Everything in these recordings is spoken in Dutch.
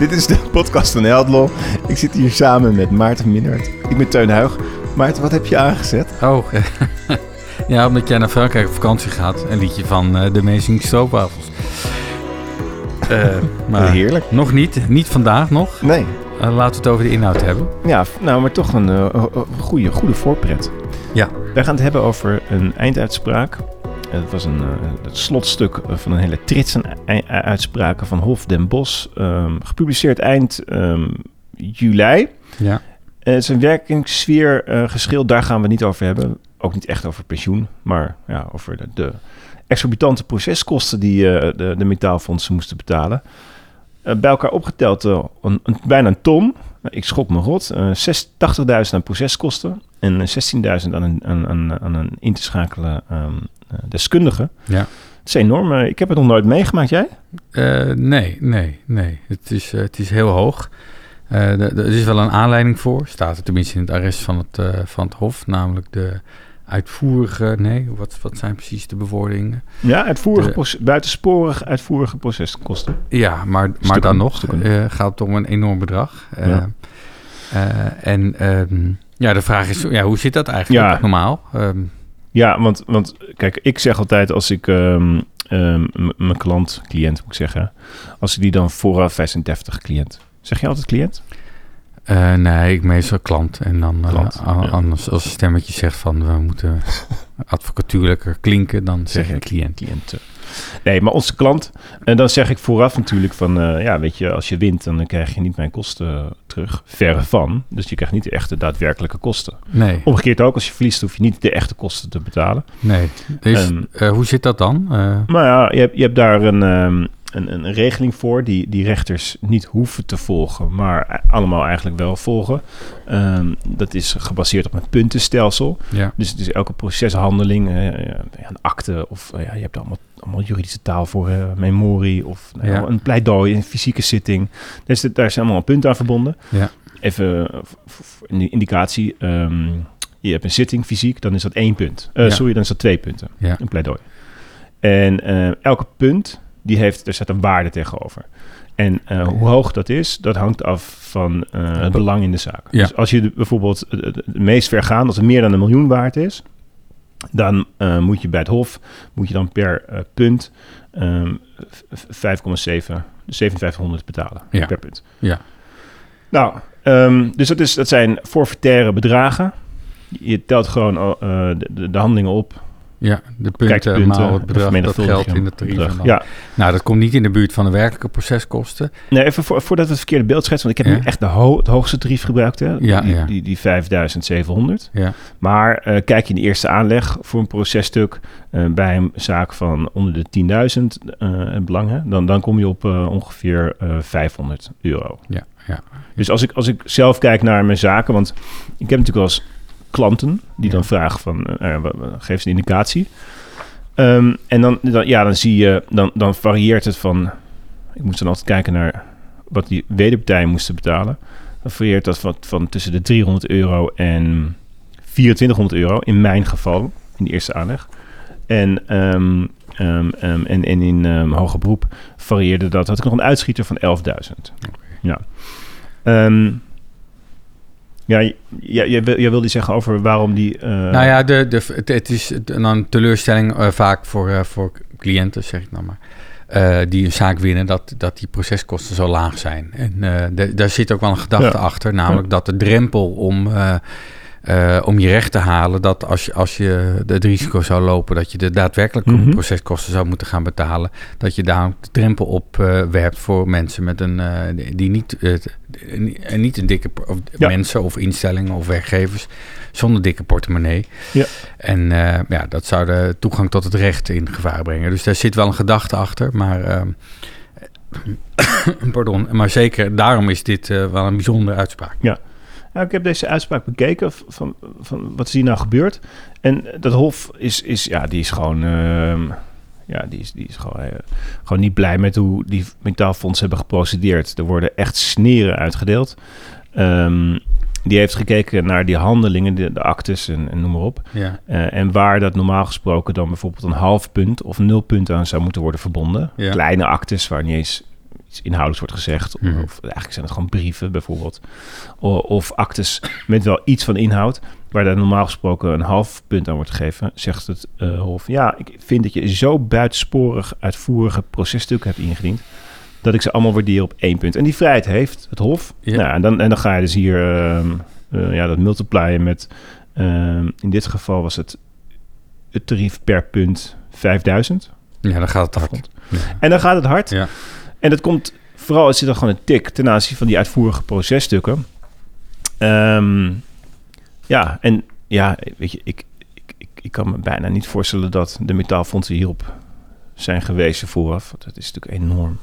Dit is de podcast van Heldlol. Ik zit hier samen met Maarten Minnert. Ik ben Teun Huig. Maarten, wat heb je aangezet? Oh, ja, omdat jij naar Frankrijk op vakantie gaat. Een liedje van uh, de Amazing Stroopwafels. Uh, maar Heerlijk. Nog niet, niet vandaag nog. Nee. Uh, laten we het over de inhoud hebben. Ja, nou, maar toch een goede, goede voorpret. Ja. Wij gaan het hebben over een einduitspraak het was een, het slotstuk van een hele trits aan uitspraken van Hof den Bos. Um, gepubliceerd eind um, juli. Ja. het is een werkingssfeer uh, geschild, daar gaan we het niet over hebben. Ook niet echt over pensioen, maar ja, over de, de exorbitante proceskosten die uh, de, de metaalfondsen moesten betalen. Uh, bij elkaar opgeteld een, een, bijna een ton. Ik schok me rot. 80.000 aan proceskosten en 16.000 aan een, aan, aan, een in te schakelen um, deskundige. Ja. Het is enorm. Ik heb het nog nooit meegemaakt. Jij? Uh, nee, nee, nee. Het is, het is heel hoog. Uh, er is wel een aanleiding voor. Staat er tenminste in het arrest van het, van het Hof. Namelijk de uitvoerige... Nee, wat, wat zijn precies de bewoordingen? Ja, uitvoerige de, buitensporig uitvoerige proceskosten. Ja, maar, maar dan nog gaat het om een enorm bedrag. Ja. en um, ja, de vraag is, ja, hoe zit dat eigenlijk ja. normaal? Um, ja, want, want kijk, ik zeg altijd als ik um, um, mijn klant, cliënt moet ik zeggen, als ik die dan vooraf, wij zijn cliënt. Zeg je altijd cliënt? Uh, nee, ik meestal klant. En dan klant, uh, anders als een stemmetje zegt van we moeten advocatuurlijker klinken, dan zeg, zeg je cliënt. cliënt. Nee, maar onze klant. En dan zeg ik vooraf natuurlijk van, uh, ja, weet je, als je wint, dan krijg je niet mijn kosten terug. Verre van. Dus je krijgt niet de echte daadwerkelijke kosten. Nee. Omgekeerd ook, als je verliest, hoef je niet de echte kosten te betalen. Nee. Dus, um, hoe zit dat dan? Nou ja, je hebt, je hebt daar een, um, een, een regeling voor die, die rechters niet hoeven te volgen, maar allemaal eigenlijk wel volgen. Um, dat is gebaseerd op een puntenstelsel. Ja. Dus het is elke proceshandeling, uh, een akte of uh, ja, je hebt allemaal, allemaal juridische taal voor uh, memorie of nou, ja. een pleidooi, een fysieke zitting. Dus daar is allemaal een punt aan verbonden. Ja. Even een indicatie. Um, je hebt een zitting fysiek, dan is dat één punt. Ja. Sorry, dan is dat twee punten. Ja. Een pleidooi. En elke punt die heeft, er staat een waarde tegenover. En uh, hoe hoog dat is, dat hangt af van uh, het belang in de zaak. Ja. Dus als je de, bijvoorbeeld het meest ver gaat, als het meer dan een miljoen waard is, dan uh, moet je bij het Hof moet je dan per punt um, 5,7, dus 5700 betalen ja. per punt. Ja. Nou, um, dus dat, is, dat zijn forfaitaire bedragen. Je telt gewoon de, de handelingen op ja, de punten, punten maal het bedrag dat geldt in de tarief. Ja. Nou, dat komt niet in de buurt van de werkelijke proceskosten. Nee, even voor, voordat we het verkeerde beeld schetsen, want ik heb ja. nu echt de ho het hoogste tarief gebruikt, hè? Ja, die, ja. die, die 5700. Ja. Maar uh, kijk je in de eerste aanleg voor een processtuk uh, bij een zaak van onder de 10.000 uh, belang, hè? Dan, dan kom je op ongeveer 500 euro. Ja, ja. Dus als ik, als ik zelf kijk naar mijn zaken, want ik heb natuurlijk wel eens klanten die ja. dan vragen van uh, geef eens een indicatie. Um, en dan, dan, ja, dan zie je, dan, dan varieert het van, ik moest dan altijd kijken naar wat die wederpartijen moesten betalen. Dan varieert dat van, van tussen de 300 euro en 2400 euro in mijn geval, in de eerste aanleg. En, um, um, en, en in hoger beroep varieerde dat, had ik nog een uitschieter van 11.000. Okay. Ja. Ja, jij, jij, wilde zeggen over waarom die... Uh... Nou ja, de, de, het, het is een teleurstelling uh, vaak voor, uh, voor cliënten, zeg ik nou maar. die een zaak winnen, dat, dat die proceskosten zo laag zijn. En de, daar zit ook wel een gedachte ja. achter, namelijk ja. dat de drempel om, om je recht te halen, dat als je, als je het risico zou lopen dat je de daadwerkelijke mm -hmm. proceskosten zou moeten gaan betalen, dat je daar de drempel op werpt voor mensen met een, die niet niet een dikke of ja. mensen of instellingen of werkgevers zonder dikke portemonnee. Ja. En ja, dat zou de toegang tot het recht in gevaar brengen. Dus daar zit wel een gedachte achter, maar uh, pardon, maar zeker daarom is dit wel een bijzondere uitspraak. Ja. Nou, ik heb deze uitspraak bekeken van, van wat is hier nou gebeurd. En dat hof is, is ja, die is gewoon ehm, ja, die is, die is gewoon, uh, gewoon niet blij met hoe die metaalfondsen hebben geprocedeerd. Er worden echt sneren uitgedeeld. Um, die heeft gekeken naar die handelingen, de, de actes en, en, noem maar op. Ja. Uh, en waar dat normaal gesproken dan bijvoorbeeld een half punt of nul punt aan zou moeten worden verbonden. Ja. Kleine actes waar niet eens iets inhoudelijks wordt gezegd. Mhm. Of eigenlijk zijn het gewoon brieven bijvoorbeeld. O- of actes met wel iets van inhoud. Waar daar normaal gesproken een half punt aan wordt gegeven. Zegt het eh, Hof. Ja, ik vind dat je zo buitensporig uitvoerige processtukken hebt ingediend. Dat ik ze allemaal waardeer op één punt. En die vrijheid heeft het Hof. Ja. Nou, en, dan, en dan ga je dus hier ehm, eh, ja, dat multiplyen met... ehm, in dit geval was het het tarief per punt 5000. Ja, dan gaat het hard. Ja. En dan gaat het hard. Ja. En dat komt vooral, het zit er gewoon een tik ten aanzien van die uitvoerige processtukken. Ehm, ja, en ja, weet je, ik, ik, ik, ik kan me bijna niet voorstellen dat de metaalfondsen hierop zijn gewezen vooraf. Dat is natuurlijk enorm.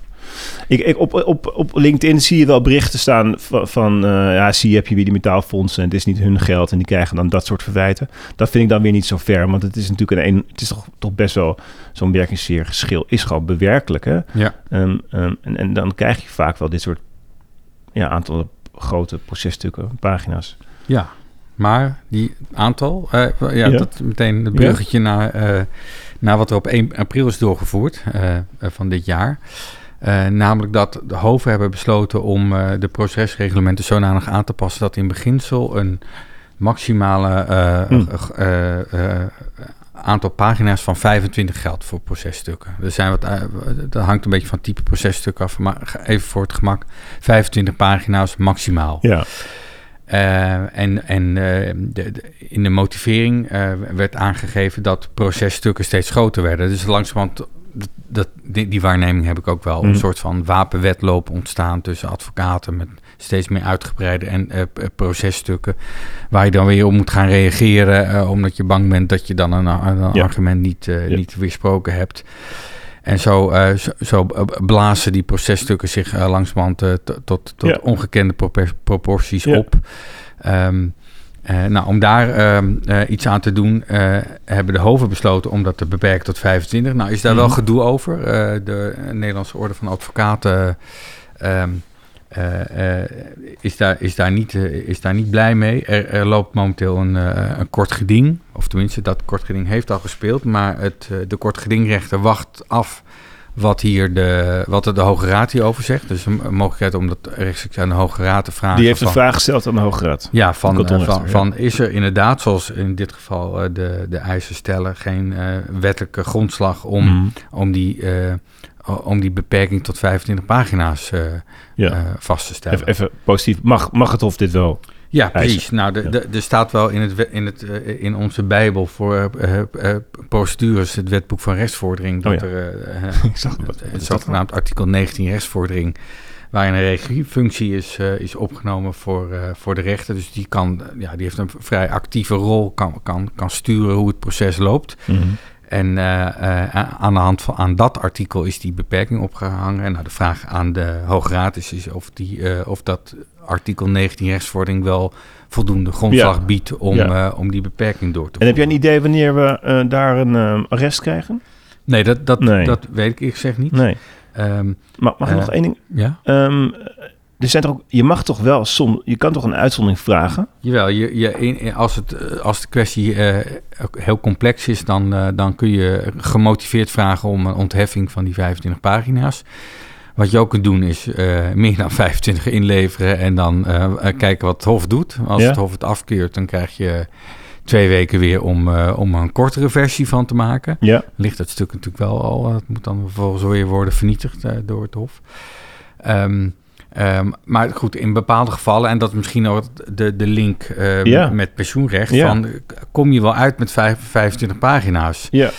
Ik, ik, op, op, op LinkedIn zie je wel berichten staan van, van eh, ja, zie je, heb je weer die metaalfondsen en het is niet hun geld en die krijgen dan dat soort verwijten. Dat vind ik dan weer niet zo ver, want het is natuurlijk een, een het is toch, toch best wel zo'n werkingssfeergeschil is gewoon bewerkelijk, hè? Ja. Ehm, ehm, en, en dan krijg je vaak wel dit soort ja, aantal grote processtukken, pagina's. Ja, maar die aantal, eh, ja, Ja. dat meteen het bruggetje naar, eh, naar wat er op 1 april is doorgevoerd van dit jaar. Eh, namelijk dat de hoven hebben besloten om eh, de procesreglementen zodanig aan te passen dat in beginsel een maximale eh, Hmm. eh, aantal pagina's van 25 geldt voor processtukken. Er zijn wat, dat hangt een beetje van type processtuk af, maar even voor het gemak, 25 pagina's maximaal. Ja, en en de, de- in de motivering werd aangegeven dat processtukken steeds groter werden. Dus langzamerhand, dat, die, die waarneming heb ik ook wel. Een soort van wapenwetloop ontstaan tussen advocaten met steeds meer uitgebreide en, eh, p- processtukken. Waar je dan weer op moet gaan reageren, eh, omdat je bang bent dat je dan een, een Ja. argument niet, eh, Ja. niet weersproken hebt. En zo, eh, zo, zo eh, blazen die processtukken zich eh, langzamerhand eh, tot, tot, Ja. ongekende propor- proporties op. Ehm, eh, nou, om daar ehm, eh, iets aan te doen, eh, hebben de hoven besloten om dat te beperken tot 25. Nou, is daar wel Mhm. gedoe over. De Nederlandse Orde van Advocaten ehm, eh, eh, is, daar, is, daar niet, is daar niet blij mee. Er, er loopt momenteel een, een kort geding. Of tenminste, dat kort geding heeft al gespeeld. Maar het, de kort gedingrechter wacht af wat, hier de, wat de Hoge Raad hierover zegt. Dus een, mogelijkheid om dat rechtstreeks aan de Hoge Raad te vragen. die heeft een vraag gesteld aan de Hoge Raad. ja, van, eh, van, is er inderdaad, zoals in dit geval eh, de, de eisen stellen, geen eh, wettelijke grondslag om, Mhm. om, die, om die beperking tot 25 pagina's Ja. vast te stellen? Even, even positief. Mag, mag het Hof dit wel? Ja, precies. Nou, er staat wel in, het, in, het, eh, in onze Bijbel voor eh, eh, procedures, het wetboek van rechtsvordering, dat Oh ja. er Ik zag het. Zogenaamd artikel 19 rechtsvordering, waarin een regiefunctie is, is opgenomen voor, voor de rechter. Dus die, kan, ja, die heeft een vrij actieve rol, kan, kan, kan sturen hoe het proces loopt. Mhm. En eh, eh, aan de hand van aan dat artikel is die beperking opgehangen. En nou, de vraag aan de Hoge Raad is, is of, die, eh, of dat artikel 19 rechtsvordering wel voldoende grondslag Ja. biedt om, Ja. eh, om die beperking door te En heb jij een voeren. idee wanneer we eh, daar een eh, arrest krijgen? Nee, dat, dat, Nee. dat weet ik gezegd niet. Nee. Ehm, Maar mag ik Eh, nog één ding? ja, Ehm, er zijn toch ook, je mag toch wel, je kan toch een uitzondering vragen? jawel. Je, je, in- als, het, eh, als de kwestie eh, heel complex is, dan, eh, dan kun je gemotiveerd vragen om een ontheffing van die 25 pagina's. Wat je ook kunt doen is meer dan 25 inleveren en dan kijken wat het Hof doet. Als Ja. het Hof het afkeurt, dan krijg je twee weken weer om, om een kortere versie van te maken. Ja. ligt het stuk natuurlijk wel al. Het moet dan vervolgens weer worden vernietigd door het Hof. Ehm, ehm, maar goed, in bepaalde gevallen, en dat is misschien ook de, de link eh, Ja. met pensioenrecht, Ja. van, kom je wel uit met vijf- 25 pagina's. Ja.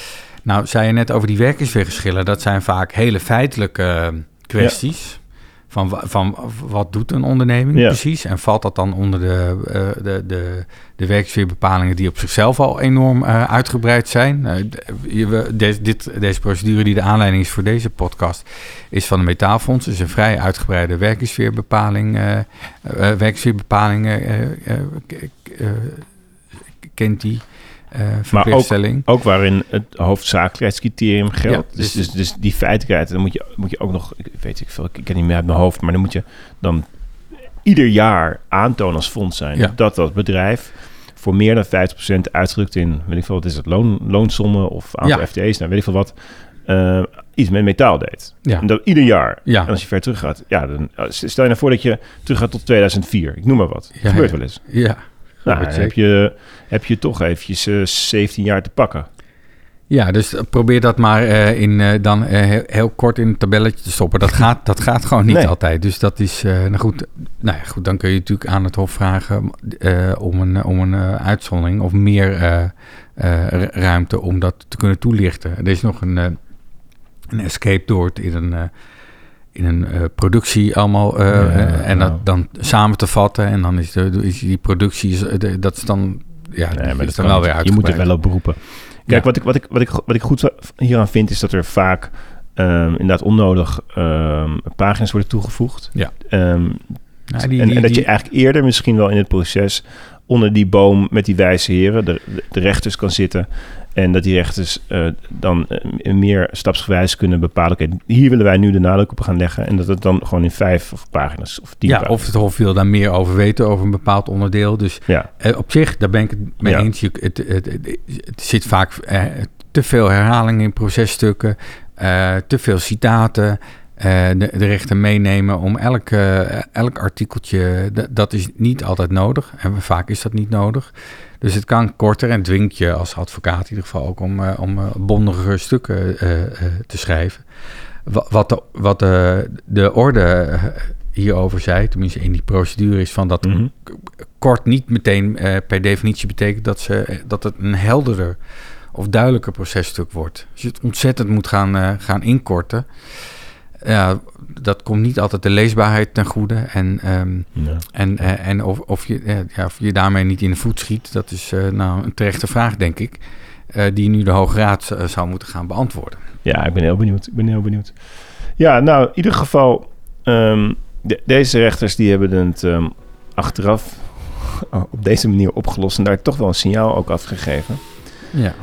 Nou, zei je net over die werkingsweergeschillen, dat zijn vaak hele feitelijke eh, kwesties. Van, wa- van wat doet een onderneming Ja. precies? En valt dat dan onder de, eh, de, de, de werksfeerbepalingen die op zichzelf al enorm eh, uitgebreid zijn? Eh, dit, deze procedure die de aanleiding is voor deze podcast is van de Metaalfonds. Is een vrij uitgebreide werksfeerbepaling. werksfeerbepaling k- k- eh, kent die eh verplichtstelling. Ook waarin het hoofdzakelijkheidscriterium geldt. Ja, dus, dus- dus, dus die feitelijkheid, dan moet je, moet je ook nog, ik weet ik veel, ik ken niet meer uit mijn hoofd, maar dan moet je dan ieder jaar aantonen als fonds zijn Ja. dat dat bedrijf voor meer dan 50% uitdrukt in, weet ik veel, wat is het, loon, loonsommen of aantal Ja. FTE's, nou weet ik veel wat, eh, iets met metaal deed. Ja. En dat ieder jaar. Ja. En als je ver terug gaat, ja, dan eh, stel je nou voor dat je terug gaat tot 2004. Ik noem maar wat. Ja, gebeurt wel eens. Ja. Nou, dan heb je, heb je toch eventjes eh, 17 jaar te pakken. Ja, dus probeer dat maar eh, in, eh, dan eh, heel, heel kort in een tabelletje te stoppen. Dat gaat, dat gaat gewoon niet Nee. altijd. Dus dat is, eh, nou goed, nou ja, goed, dan kun je natuurlijk aan het Hof vragen eh, om een, om een eh, uitzondering of meer eh, eh, ru- ruimte om dat te kunnen toelichten. Er is nog een, eh, een escape door het in een, eh, in een eh, productie allemaal eh, Ja, eh, en nou. dat dan samen te vatten. En dan is, de, is die productie, is, de- dat is dan, ja, Nee, die maar is dan wel weer niet. Je moet er wel op beroepen. Kijk, wat, ik, wat, ik, wat, ik, wat ik goed hieraan vind, is dat er vaak ehm, inderdaad onnodig ehm, pagina's worden toegevoegd. Ja. Ehm, Nou, die- en, die- en dat je eigenlijk eerder misschien wel in het proces onder die boom met die wijze heren, de, de rechters kan zitten. En dat die rechters eh, dan eh, meer stapsgewijs kunnen bepalen. Oké, hier willen wij nu de nadruk op gaan leggen. En dat het dan gewoon in vijf of pagina's of tien Ja, pagina's. of het Hof wil daar meer over weten, over een bepaald onderdeel. Dus Ja, eh, op zich, daar ben ik het mee Ja. eens. Het, het, het, het zit vaak te veel herhaling in processtukken, te veel citaten. de, de rechter meenemen om elk, elk artikeltje, dat is niet altijd nodig. En vaak is dat niet nodig. Dus het kan korter en dwingt je als advocaat in ieder geval ook om, eh, om eh, bondiger stukken eh, te schrijven. Wa- Wat de, wat de, de orde hierover zei, tenminste in die procedure, is van dat Mhm. kort niet meteen per definitie betekent dat, ze, dat het een helderder of duidelijker processtuk wordt. Als je het ontzettend moet gaan, gaan inkorten, ja, dat komt niet altijd de leesbaarheid ten goede. En, ehm, ja. en, eh, en of, of, je, ja, of je daarmee niet in de voet schiet, dat is eh, nou een terechte vraag, denk ik. eh, die nu de Hoge Raad zou moeten gaan beantwoorden. Ja, ik ben heel benieuwd. Ik ben heel benieuwd. Ja, nou, in ieder geval, ehm, de- deze rechters die hebben het ehm, achteraf op deze manier opgelost en daar toch wel een signaal ook afgegeven. Ja,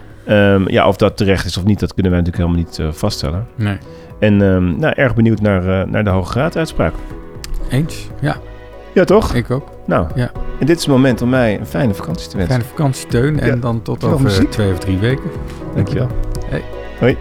ja, of dat terecht is of niet, dat kunnen wij natuurlijk helemaal niet vaststellen. nee. En ehm, nou, erg benieuwd naar, eh, naar de Hoge Raad uitspraak. Eens? Ja, Ja, toch? ik ook. Nou, Ja. en dit is het moment om mij een fijne vakantie te wensen. Fijne vakantieteun en Ja. dan tot over muziek. twee of drie weken. Dankjewel. Hey. Hoi.